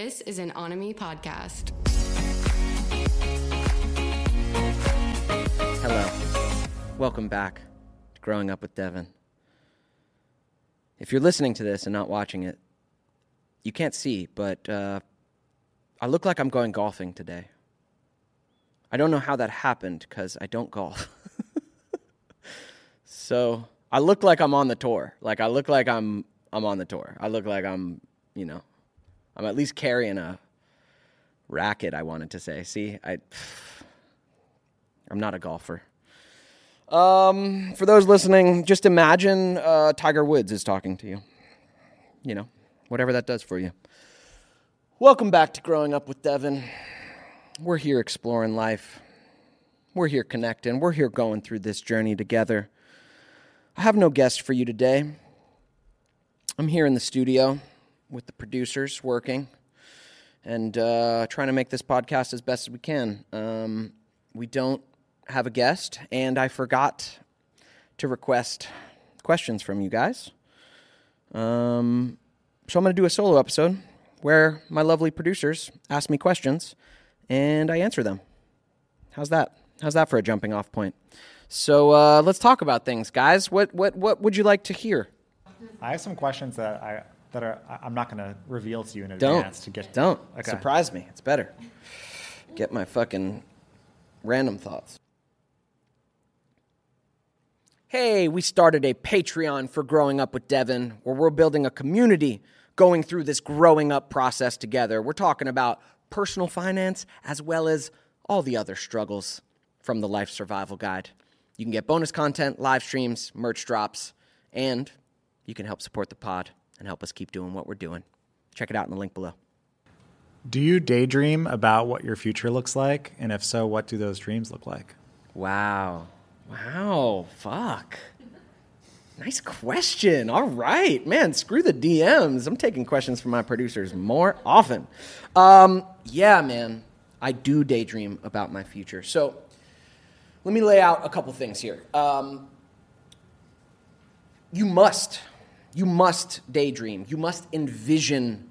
This is an Onomy podcast. Hello. Welcome back to Growing Up with Devon. If you're listening to this and not watching it, you can't see, but uh, I look like I'm going golfing today. I don't know how that happened because I don't golf. so I look like I'm on the tour. Like I look like I'm I'm on the tour. I look like I'm, you know, I'm at least carrying a racket, I wanted to say. See, I I'm not a golfer. Um, for those listening, just imagine uh, Tiger Woods is talking to you. You know, whatever that does for you. Welcome back to Growing Up with Devon. We're here exploring life. We're here connecting. We're here going through this journey together. I have no guest for you today. I'm here in the studio with the producers working and uh, trying to make this podcast as best as we can. Um, we don't have a guest, and I forgot to request questions from you guys. Um, so I'm going to do a solo episode where my lovely producers ask me questions and I answer them. How's that? How's that for a jumping off point? So uh, let's talk about things, guys. What what what would you like to hear? I have some questions that I that are I'm not going to reveal to you in Don't advance to get don't Okay. surprise me. It's better. Get my fucking random thoughts. Hey, we started a Patreon for Growing Up with Devon, where we're building a community going through this growing up process together. We're talking about personal finance as well as all the other struggles from the Life Survival Guide. You can get bonus content, live streams, merch drops, and you can help support the pod and help us keep doing what we're doing. Check it out in the link below. Do you daydream about what your future looks like, and if so, what do those dreams look like? Wow. Wow. Fuck. Nice question. All right. Man, screw the DMs. I'm taking questions from my producers more often. Um, yeah, man. I do daydream about my future. So let me lay out a couple things here. Um, you must, you must daydream. You must envision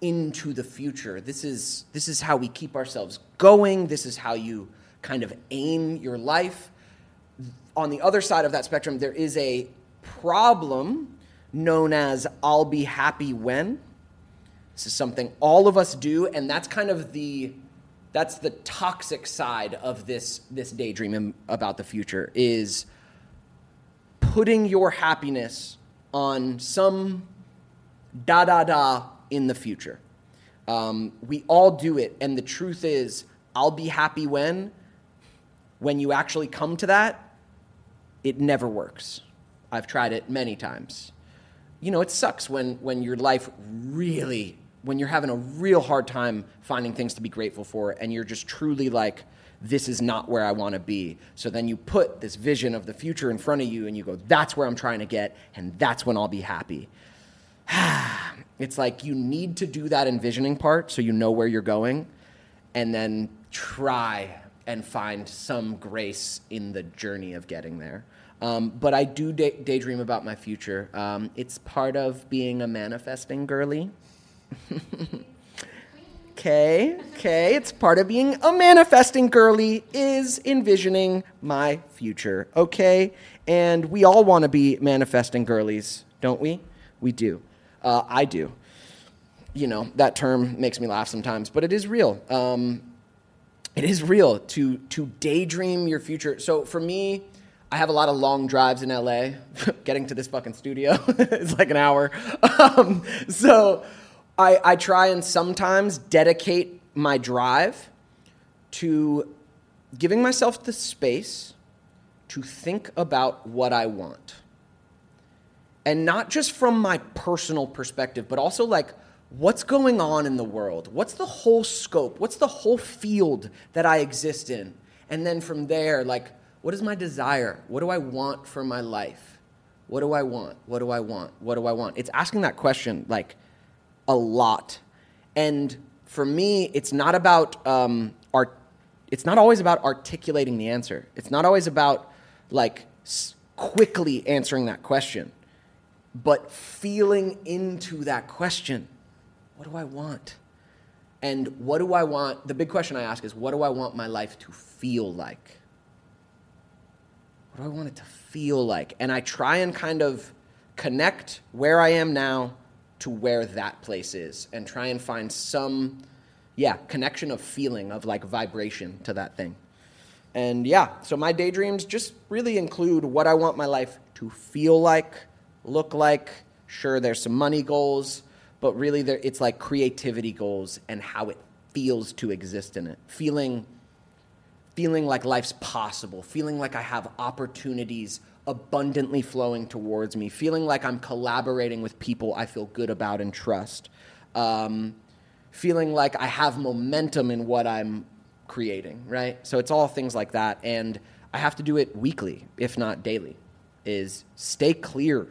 into the future. This is this is how we keep ourselves going. This is how you kind of aim your life. On the other side of that spectrum, there is a problem known as I'll be happy when. This is something all of us do, and that's kind of the that's the toxic side of this this daydreaming about the future is putting your happiness on some da da da in the future. Um, we all do it, and the truth is, I'll be happy when. When you actually come to that, it never works. I've tried it many times. You know, it sucks when when your life really, when you're having a real hard time finding things to be grateful for, and you're just truly like, this is not where I want to be. So then you put this vision of the future in front of you, and you go, that's where I'm trying to get, and that's when I'll be happy. It's like you need to do that envisioning part so you know where you're going and then try and find some grace in the journey of getting there. Um, but i do day- daydream about my future. Um, it's part of being a manifesting girly okay okay it's part of being a manifesting girly is envisioning my future okay and we all want to be manifesting girlies don't we we do uh, I do. You know, that term makes me laugh sometimes, but it is real. Um, it is real to, to daydream your future. So for me, I have a lot of long drives in LA. Getting to this fucking studio is like an hour. Um, so I, I try and sometimes dedicate my drive to giving myself the space to think about what I want and not just from my personal perspective, but also like what's going on in the world? What's the whole scope? What's the whole field that I exist in? And then from there, like, what is my desire? What do I want for my life? What do I want? What do I want? What do I want? It's asking that question like a lot. And for me, it's not about um, art. It's not always about articulating the answer. It's not always about like s- quickly answering that question but feeling into that question what do I want? And what do I want? The big question I ask is, what do I want my life to feel like? What do I want it to feel like? And I try and kind of connect where I am now to where that place is and try and find some, yeah, connection of feeling, of like vibration to that thing. And yeah, so my daydreams just really include what I want my life to feel like, look like. Sure, there's some money goals, but really there, it's like creativity goals and how it feels to exist in it. Feeling feeling like life's possible, feeling like I have opportunities abundantly flowing towards me, feeling like I'm collaborating with people I feel good about and trust, um, feeling like I have momentum in what I'm creating, right? So it's all things like that. And I have to do it weekly, if not daily, is stay clear.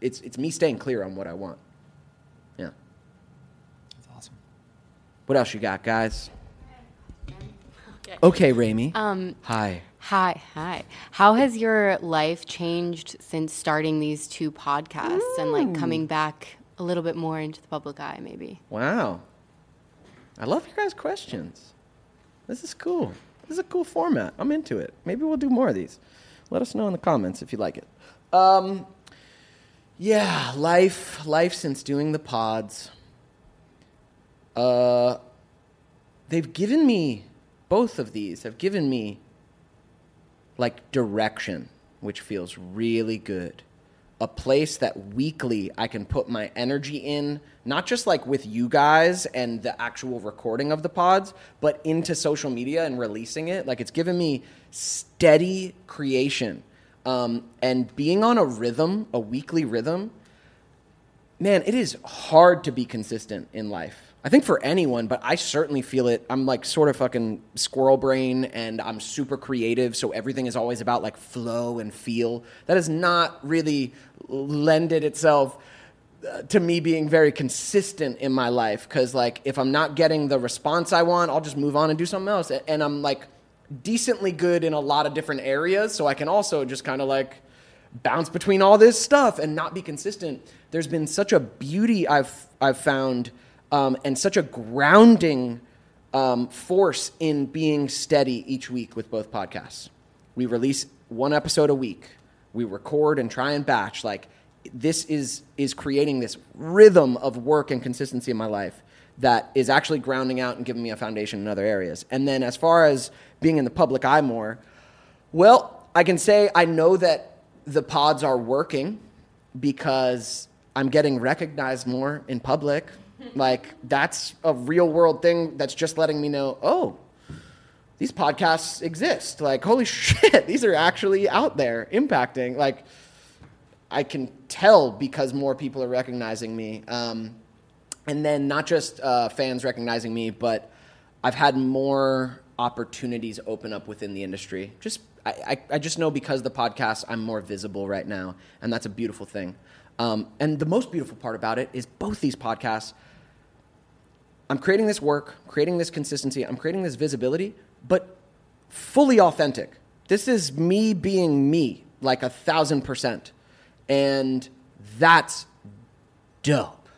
It's, it's me staying clear on what I want. Yeah. That's awesome. What else you got, guys? Okay. Okay, Rami. Um, Hi. Hi, hi. How has your life changed since starting these two podcasts and like coming back a little bit more into the public eye, maybe? Wow. I love your guys' questions. This is cool. This is a cool format. I'm into it. Maybe we'll do more of these. Let us know in the comments if you like it. Um, yeah, life, life since doing the pods. Uh, they've given me, both of these have given me like direction, which feels really good. A place that weekly I can put my energy in, not just like with you guys and the actual recording of the pods, but into social media and releasing it. Like it's given me steady creation. Um, and being on a rhythm, a weekly rhythm, man, it is hard to be consistent in life. I think for anyone, but I certainly feel it. I'm like sort of fucking squirrel brain and I'm super creative, so everything is always about like flow and feel. That has not really lended itself uh, to me being very consistent in my life because like if I'm not getting the response I want, I'll just move on and do something else. And I'm like decently good in a lot of different areas, so I can also just kind of like bounce between all this stuff and not be consistent. There's been such a beauty I've I've found um, and such a grounding um, force in being steady each week with both podcasts. We release one episode a week. We record and try and batch. Like this is is creating this rhythm of work and consistency in my life that is actually grounding out and giving me a foundation in other areas. And then as far as being in the public eye more, well, I can say I know that the pods are working because I'm getting recognized more in public. Like that's a real world thing that's just letting me know, oh, these podcasts exist. Like, holy shit, these are actually out there impacting. Like, I can tell because more people are recognizing me. Um, and then not just uh, fans recognizing me, but I've had more opportunities open up within the industry. Just I, I, I just know because the podcast, I'm more visible right now, and that's a beautiful thing. Um, and the most beautiful part about it is both these podcasts. I'm creating this work, creating this consistency, I'm creating this visibility, but fully authentic. This is me being me, like a thousand percent. And that's dope.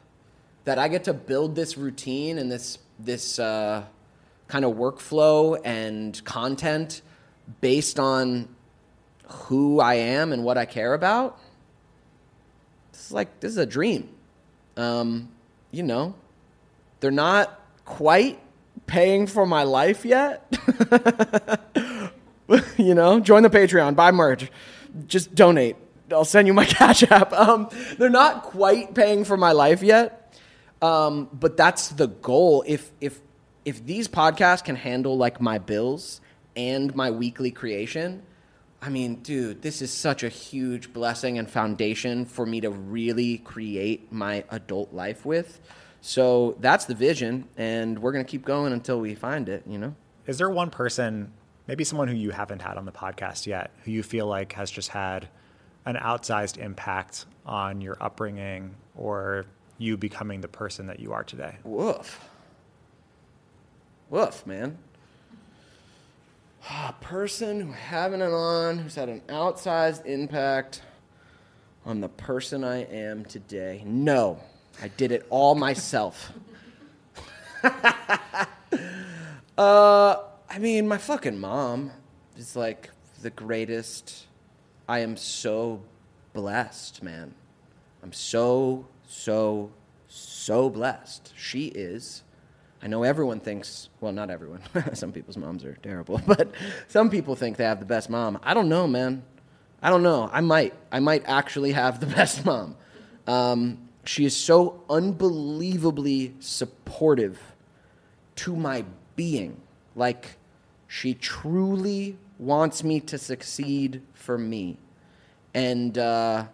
That I get to build this routine and this, this uh, kind of workflow and content based on who I am and what I care about. This is like, this is a dream. Um, you know, they're not quite paying for my life yet. you know, join the Patreon, buy merch, just donate. I'll send you my Cash App. Um, they're not quite paying for my life yet, um, but that's the goal. If if if these podcasts can handle like my bills and my weekly creation, I mean, dude, this is such a huge blessing and foundation for me to really create my adult life with. So that's the vision, and we're gonna keep going until we find it. You know. Is there one person, maybe someone who you haven't had on the podcast yet, who you feel like has just had an outsized impact on your upbringing or you becoming the person that you are today? Woof. Woof, man. Ah, a person who having it on, who's had an outsized impact on the person I am today. No, I did it all myself. uh, I mean, my fucking mom is like the greatest. I am so blessed, man. I'm so, so, so blessed. She is. I know everyone thinks, well, not everyone. some people's moms are terrible, but some people think they have the best mom. I don't know, man. I don't know. I might. I might actually have the best mom. Um, she is so unbelievably supportive to my being. Like, she truly wants me to succeed for me. And uh,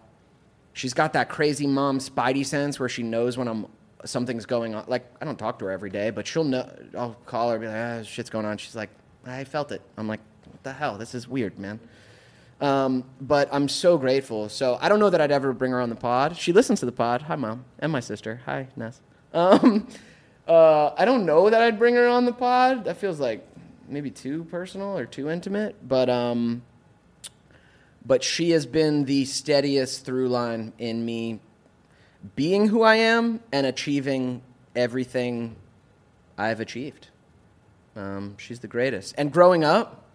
she's got that crazy mom spidey sense where she knows when I'm something's going on. Like, I don't talk to her every day, but she'll know. I'll call her, be like, ah, shit's going on. She's like, I felt it. I'm like, what the hell? This is weird, man. Um, but I'm so grateful. So I don't know that I'd ever bring her on the pod. She listens to the pod. Hi, mom, and my sister. Hi, Ness. Um, uh, I don't know that I'd bring her on the pod. That feels like maybe too personal or too intimate. But um, but she has been the steadiest through line in me being who I am and achieving everything I've achieved. Um, she's the greatest. And growing up,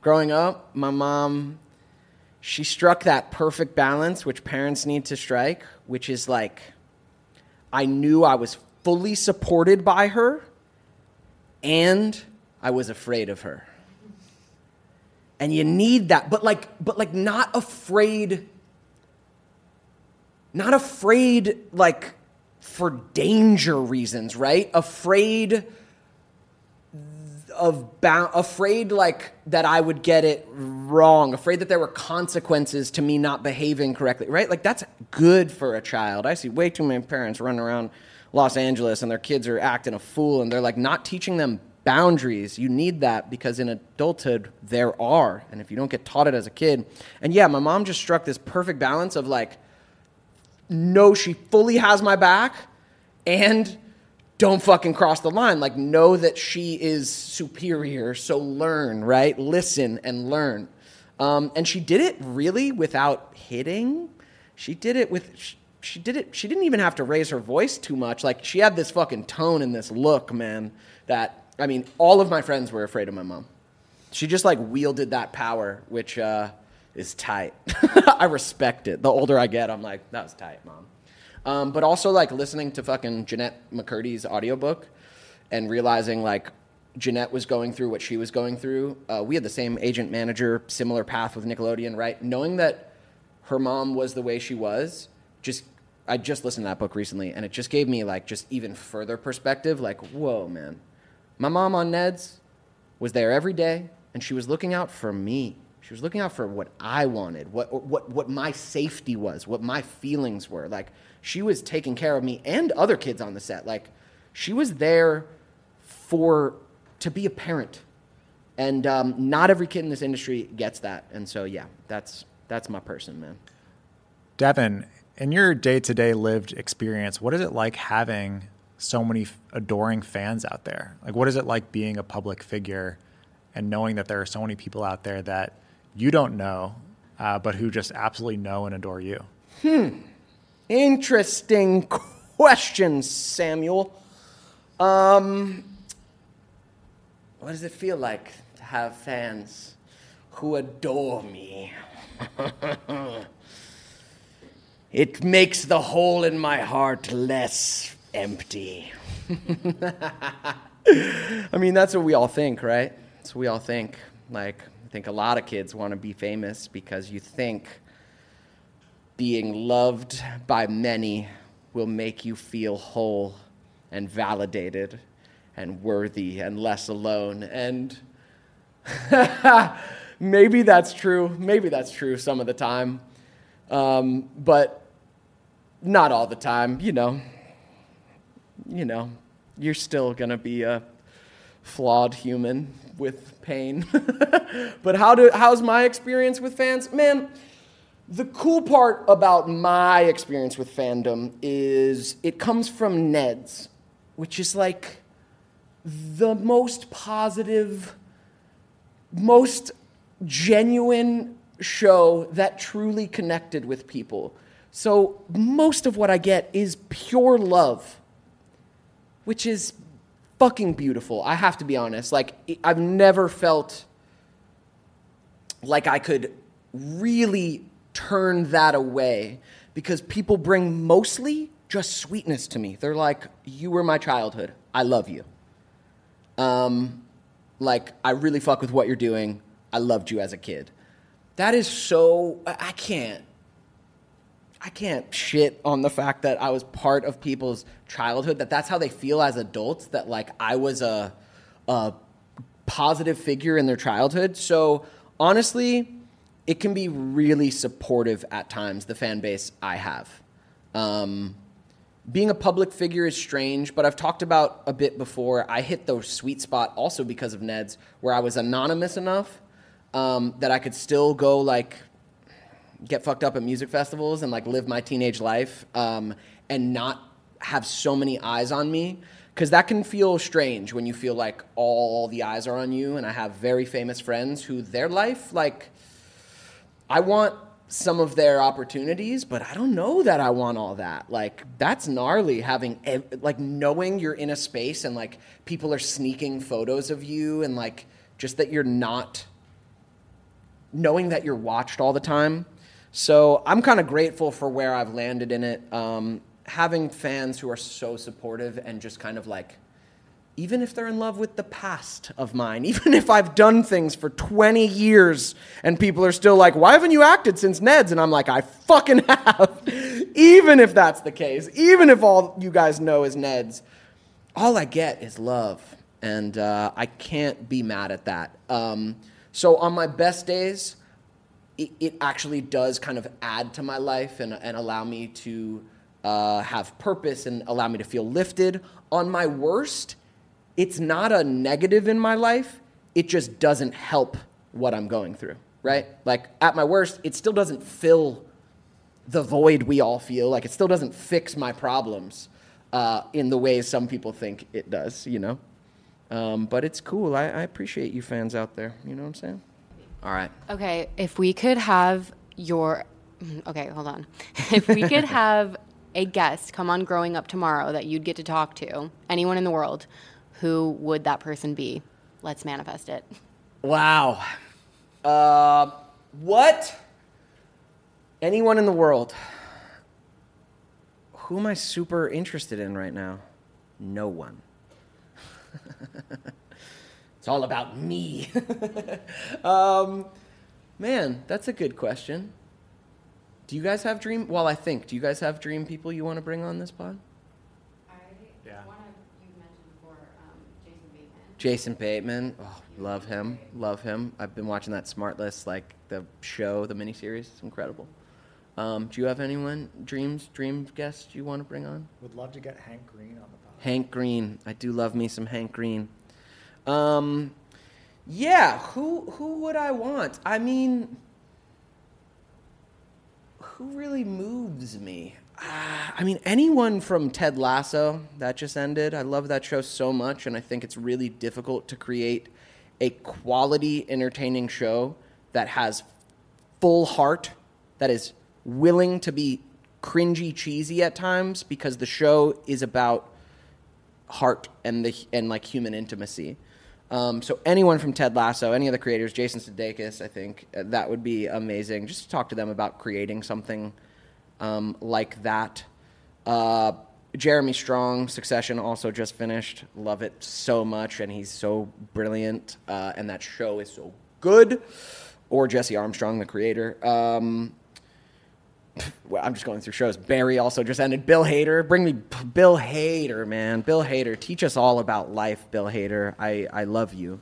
growing up, my mom she struck that perfect balance which parents need to strike, which is like I knew I was fully supported by her and I was afraid of her. And you need that, but like but like not afraid not afraid like for danger reasons, right? Afraid of bound, afraid like that I would get it wrong, afraid that there were consequences to me not behaving correctly, right? Like that's good for a child. I see way too many parents running around Los Angeles and their kids are acting a fool and they're like not teaching them boundaries. You need that because in adulthood there are, and if you don't get taught it as a kid, and yeah, my mom just struck this perfect balance of like, no, she fully has my back, and don't fucking cross the line. Like, know that she is superior, so learn, right? Listen and learn. Um, and she did it really without hitting. She did it with, she, she did it, she didn't even have to raise her voice too much. Like, she had this fucking tone and this look, man, that, I mean, all of my friends were afraid of my mom. She just like wielded that power, which uh, is tight. I respect it. The older I get, I'm like, that was tight, mom. Um, but also like listening to fucking Jennette McCurdy's audiobook and realizing like Jennette was going through what she was going through. Uh, we had the same agent manager, similar path with Nickelodeon, right? Knowing that her mom was the way she was, just I just listened to that book recently, and it just gave me like just even further perspective. Like, whoa, man, my mom on Ned's was there every day, and she was looking out for me. She was looking out for what I wanted, what what what my safety was, what my feelings were. Like she was taking care of me and other kids on the set. Like she was there for to be a parent, and um, not every kid in this industry gets that. And so yeah, that's that's my person, man. Devon, in your day-to-day lived experience, what is it like having so many adoring fans out there? Like, what is it like being a public figure and knowing that there are so many people out there that you don't know, uh, but who just absolutely know and adore you? Hmm. Interesting question, Samuel. Um, what does it feel like to have fans who adore me? it makes the hole in my heart less empty. I mean, that's what we all think, right? That's what we all think. Like, think a lot of kids want to be famous because you think being loved by many will make you feel whole and validated and worthy and less alone. And maybe that's true. Maybe that's true some of the time. Um, but not all the time, you know. You know, you're still going to be a flawed human with pain. but how do, how's my experience with fans? Man, the cool part about my experience with fandom is it comes from Ned's, which is like the most positive, most genuine show that truly connected with people. So most of what I get is pure love, which is fucking beautiful. I have to be honest. Like I've never felt like I could really turn that away because people bring mostly just sweetness to me. They're like, "You were my childhood. I love you." Um, like I really fuck with what you're doing. I loved you as a kid. That is so. I can't. I can't shit on the fact that I was part of people's childhood. That that's how they feel as adults. That like I was a, a positive figure in their childhood. So honestly, it can be really supportive at times. The fan base I have. Um, being a public figure is strange, but I've talked about a bit before. I hit the sweet spot also because of Ned's, where I was anonymous enough um, that I could still go like get fucked up at music festivals and like live my teenage life um, and not have so many eyes on me because that can feel strange when you feel like all the eyes are on you and i have very famous friends who their life like i want some of their opportunities but i don't know that i want all that like that's gnarly having ev- like knowing you're in a space and like people are sneaking photos of you and like just that you're not knowing that you're watched all the time. So I'm kind of grateful for where I've landed in it. Um, having fans who are so supportive and just kind of like, even if they're in love with the past of mine, even if I've done things for 20 years and people are still like, why haven't you acted since Ned's? And I'm like, I fucking have. even if that's the case, even if all you guys know is Ned's, all I get is love. And uh, I can't be mad at that. Um, so on my best days, it, it actually does kind of add to my life and, and allow me to uh, have purpose and allow me to feel lifted. On my worst, it's not a negative in my life, it just doesn't help what I'm going through, right? Like at my worst, it still doesn't fill the void we all feel. Like it still doesn't fix my problems uh, in the ways some people think it does, you know? Um, but it's cool. I, I appreciate you fans out there. You know what I'm saying? All right. Okay, if we could have your. Okay, hold on. If we could have a guest come on Growing Up Tomorrow that you'd get to talk to, anyone in the world, who would that person be? Let's manifest it. Wow. Uh, what? Anyone in the world? Who am I super interested in right now? No one. it's all about me. um, man, that's a good question. Do you guys have dream? Well, I think. Do you guys have dream people you want to bring on this pod? Yeah. one of you mentioned before, um, Jason Bateman. Jason Bateman. Oh, love him. Love him. I've been watching that SmartLess, like the show, the miniseries. It's incredible. Um, do you have anyone, dreams, dream guests you want to bring on? Would love to get Hank Green on the pod. Hank Green. I do love me some Hank Green. Um, yeah, who who would I want? I mean, who really moves me? Ah, I mean, anyone from Ted Lasso that just ended. I love that show so much, and I think it's really difficult to create a quality, entertaining show that has full heart, that is willing to be cringy, cheesy at times, because the show is about heart and the and like human intimacy. Um, so anyone from Ted Lasso, any of the creators, Jason Sudeikis, I think uh, that would be amazing. Just to talk to them about creating something um, like that. Uh, Jeremy Strong, Succession, also just finished. Love it so much, and he's so brilliant, uh, and that show is so good. Or Jesse Armstrong, the creator. Um, I'm just going through shows. Barry also just ended. Bill Hader, bring me Bill Hader, man. Bill Hader, teach us all about life, Bill Hader. I, I love you.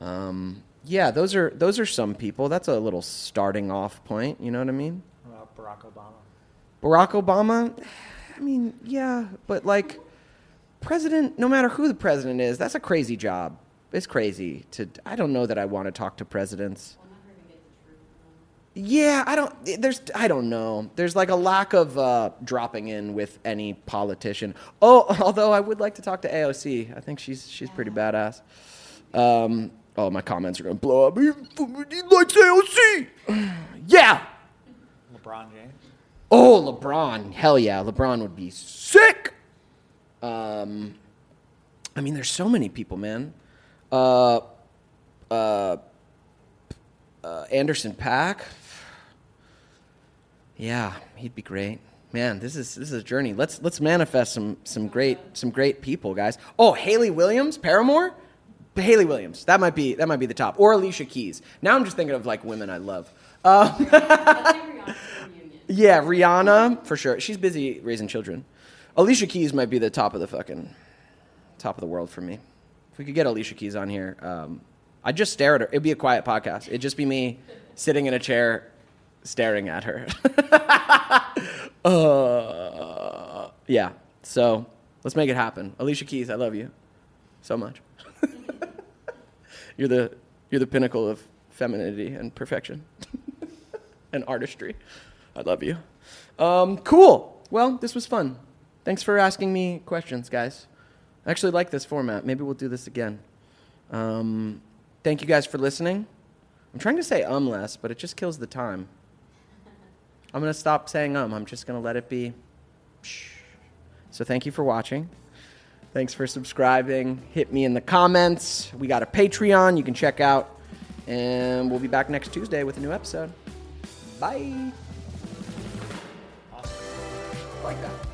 Um, yeah, those are those are some people. That's a little starting off point. You know what I mean? What about Barack Obama? Barack Obama. I mean, yeah, but like, president. No matter who the president is, that's a crazy job. It's crazy to. I don't know that I want to talk to presidents. Yeah, I don't. There's, I don't know. There's like a lack of uh, dropping in with any politician. Oh, although I would like to talk to AOC. I think she's she's pretty badass. Um, oh, my comments are gonna blow up. He he likes AOC. yeah. LeBron James. Oh, LeBron. Hell yeah, LeBron would be sick. Um, I mean, there's so many people, man. Uh, uh, uh, Anderson .Paak. Yeah, he'd be great. Man, this is this is a journey. Let's let's manifest some some great some great people, guys. Oh, Hayley Williams, Paramore. Hayley Williams. That might be that might be the top. Or Alicia Keys. Now I'm just thinking of like women I love. Uh, yeah, Rihanna for sure. She's busy raising children. Alicia Keys might be the top of the fucking top of the world for me. If we could get Alicia Keys on here, um, I'd just stare at her. It'd be a quiet podcast. It'd just be me sitting in a chair staring at her. uh, yeah. So let's make it happen. Alicia Keys, I love you so much. you're the you're the pinnacle of femininity and perfection and artistry. I love you. Um, cool. Well, this was fun. Thanks for asking me questions, guys. I actually like this format. Maybe we'll do this again. Um, thank you guys for listening. I'm trying to say um less, but it just kills the time. I'm going to stop saying um. I'm just going to let it be. So thank you for watching. Thanks for subscribing. Hit me in the comments. We got a Patreon you can check out. And we'll be back next Tuesday with a new episode. Bye. Awesome. like that.